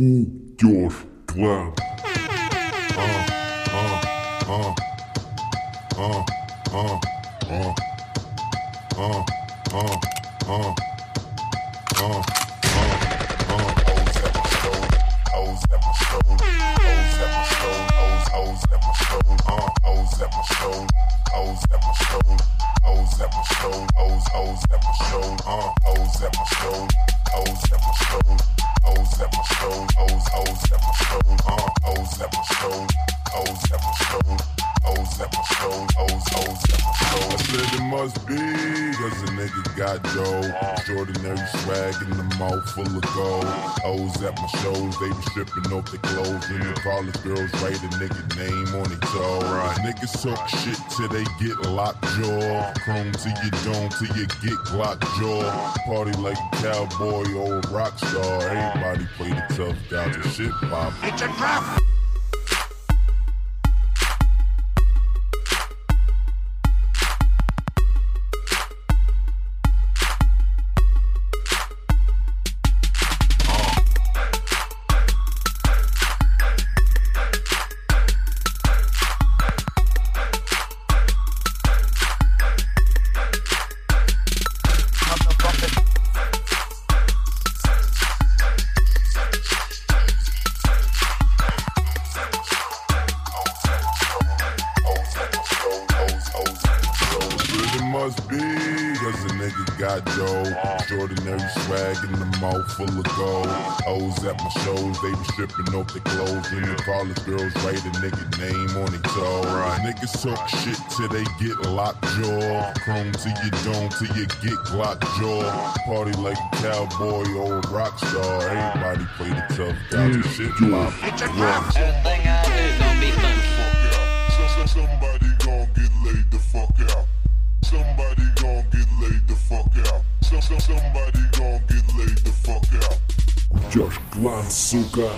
Josh Glenn. Uh, uh, uh, uh, uh, uh, uh, uh, uh, uh, uh. O's at my shoulder, O's at my shoulder, must be, cause a nigga got dough. Extraordinary swag in the mouth full of gold. O's at my shows, they be stripping off their clothes. And the college girls write a nigga name on their toe. Right. Niggas talk shit till they get locked jaw. Chrome to don't, till you get Glock jaw. Party like a cowboy or a rock star. Everybody play the tough guys and shit pop. It's a trap! Must be, cause a nigga got dough. Extraordinary swag in the mouth full of gold. O's at my shows, they be stripping off their clothes. And the college girls write a nigga name on their toe. Right. Niggas talk shit till they get locked jaw. Chrome to your dome till you get Glock jaw. Party like a cowboy or a rock star. Everybody play the tough guys and shit pop. It's a trap! Everything I do gonna be fun. So, so somebody gon' get laid the fuck somebody gon' get laid the fuck out. Josh Glenn, сука.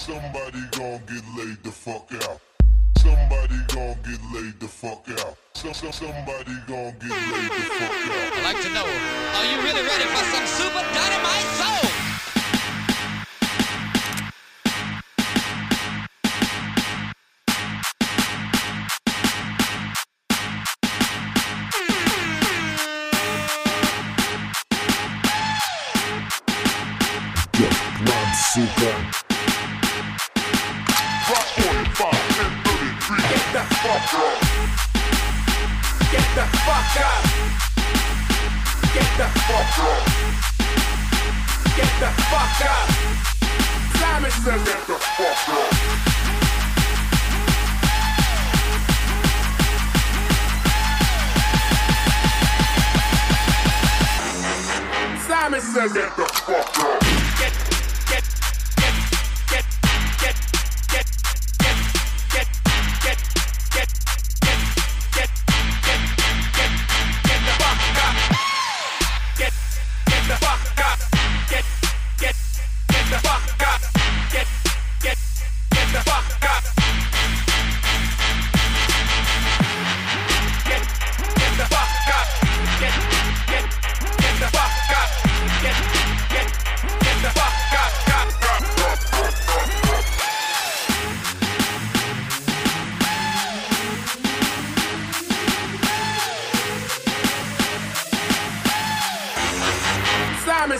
Somebody gon' get laid the fuck out. Somebody gon' get laid the fuck out. So, so somebody gon' get laid the fuck out. I'd like to know, are you really ready for some super dynamite soul? Josh the fuck up. Get the fuck up. Get the fuck up. Get the fuck up. Simon says get the fuck up. Simon says get the fuck up.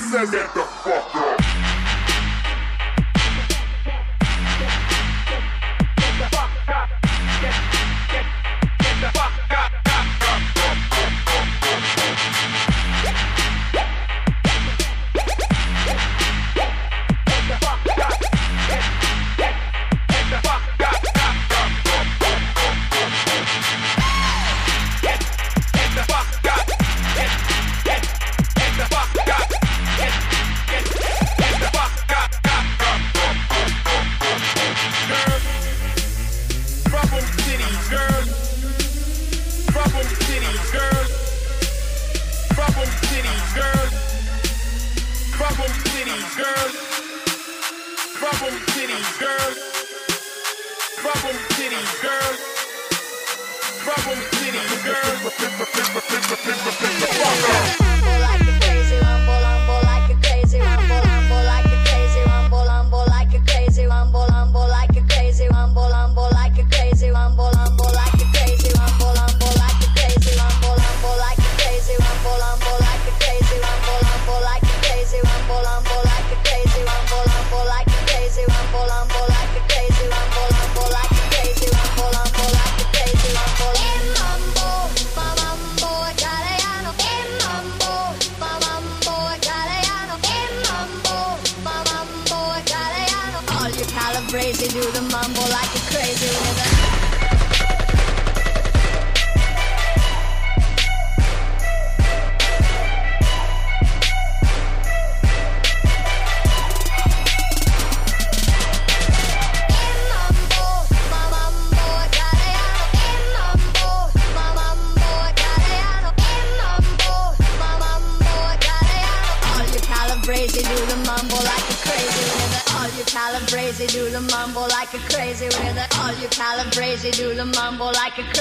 Says, get the fuck up.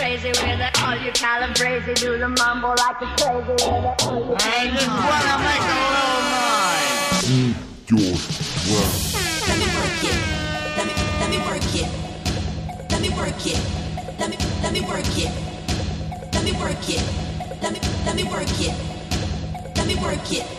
crazy with it. All you crazy do the mumble like a crazy with it. All I just wanna make a little noise. Eat your breath. Let me work it. Let me let me work it. Let me work it. Let me let me work it. Let me work it. Let me let me work it. Let me work it.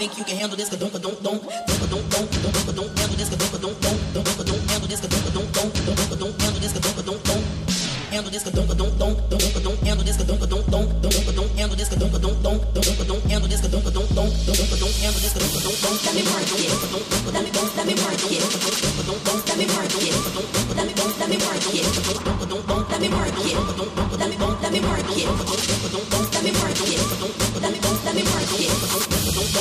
think you can handle this? Don't don't don't don't don't don't don't don't don't handle this. Don't don't don't don't don't don't handle this. Don't don't don't don't don't don't handle this. Don't don't don't handle this. Don't don't don't don't don't handle this. Don't don't don't don't don't handle this. Don't don't don't don't handle this. Don't don't don't don't don't handle this. Don't don't don't don't don't handle this. Don't don't Don't don't don't handle this. Don't don't don't don't Don't don't let me don't Don't don't let me work it.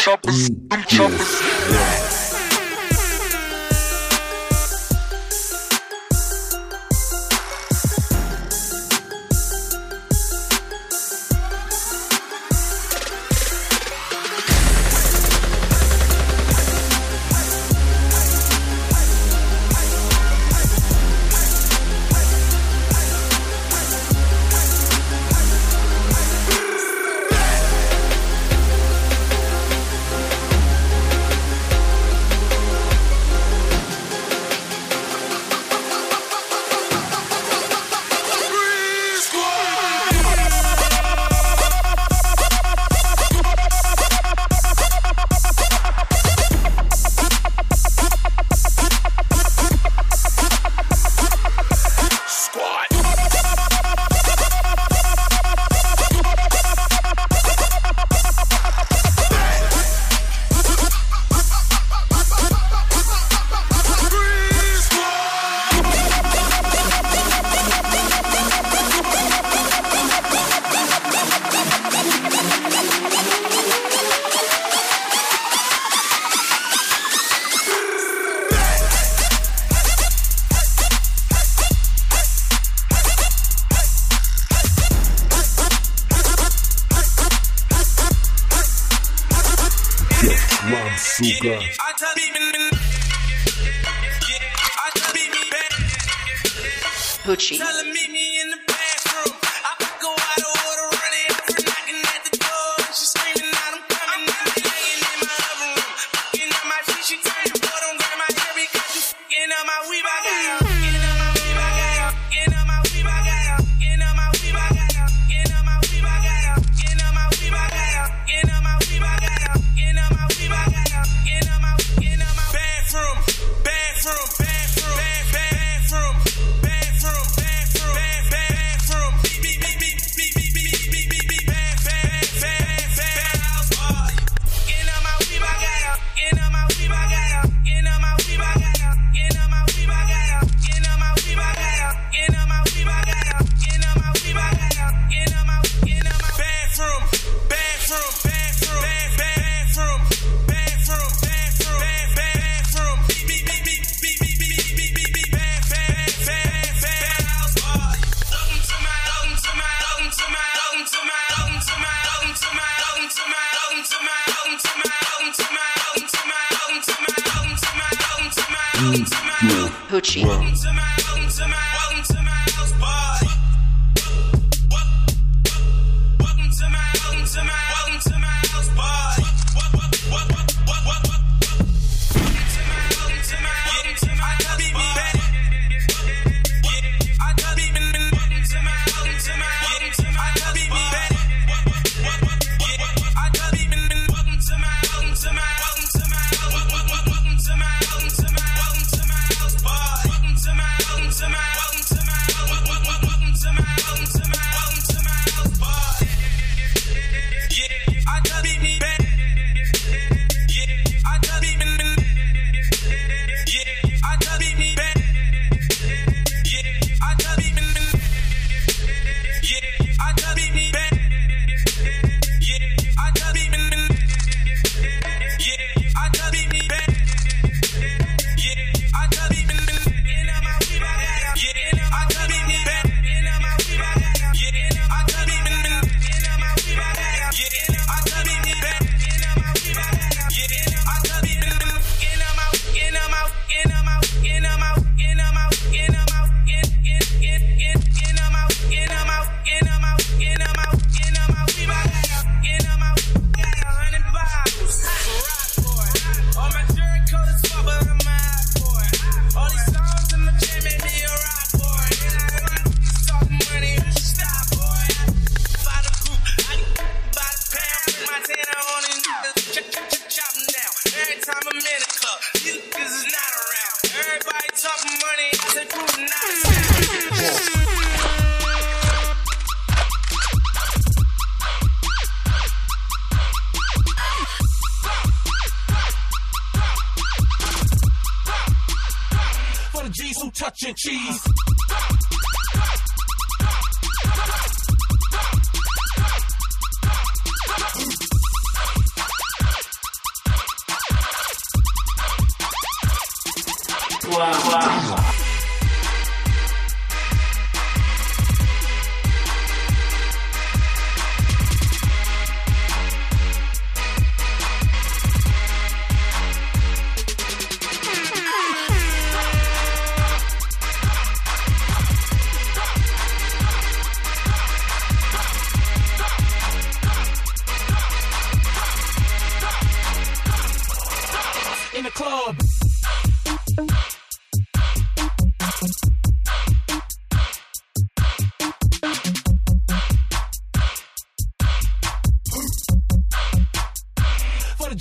choppers, them choppers. Poochie. Poochie. cheese. Wow. wow.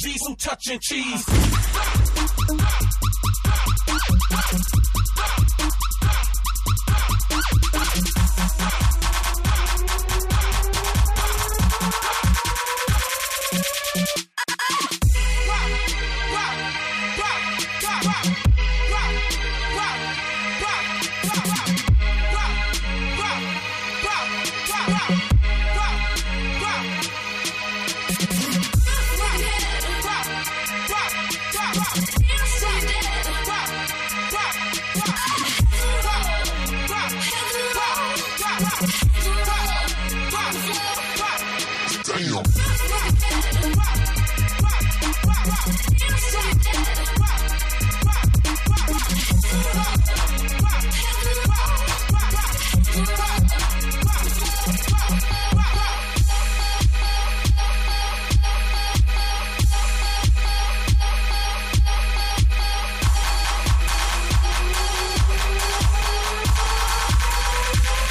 The G's who touching cheese.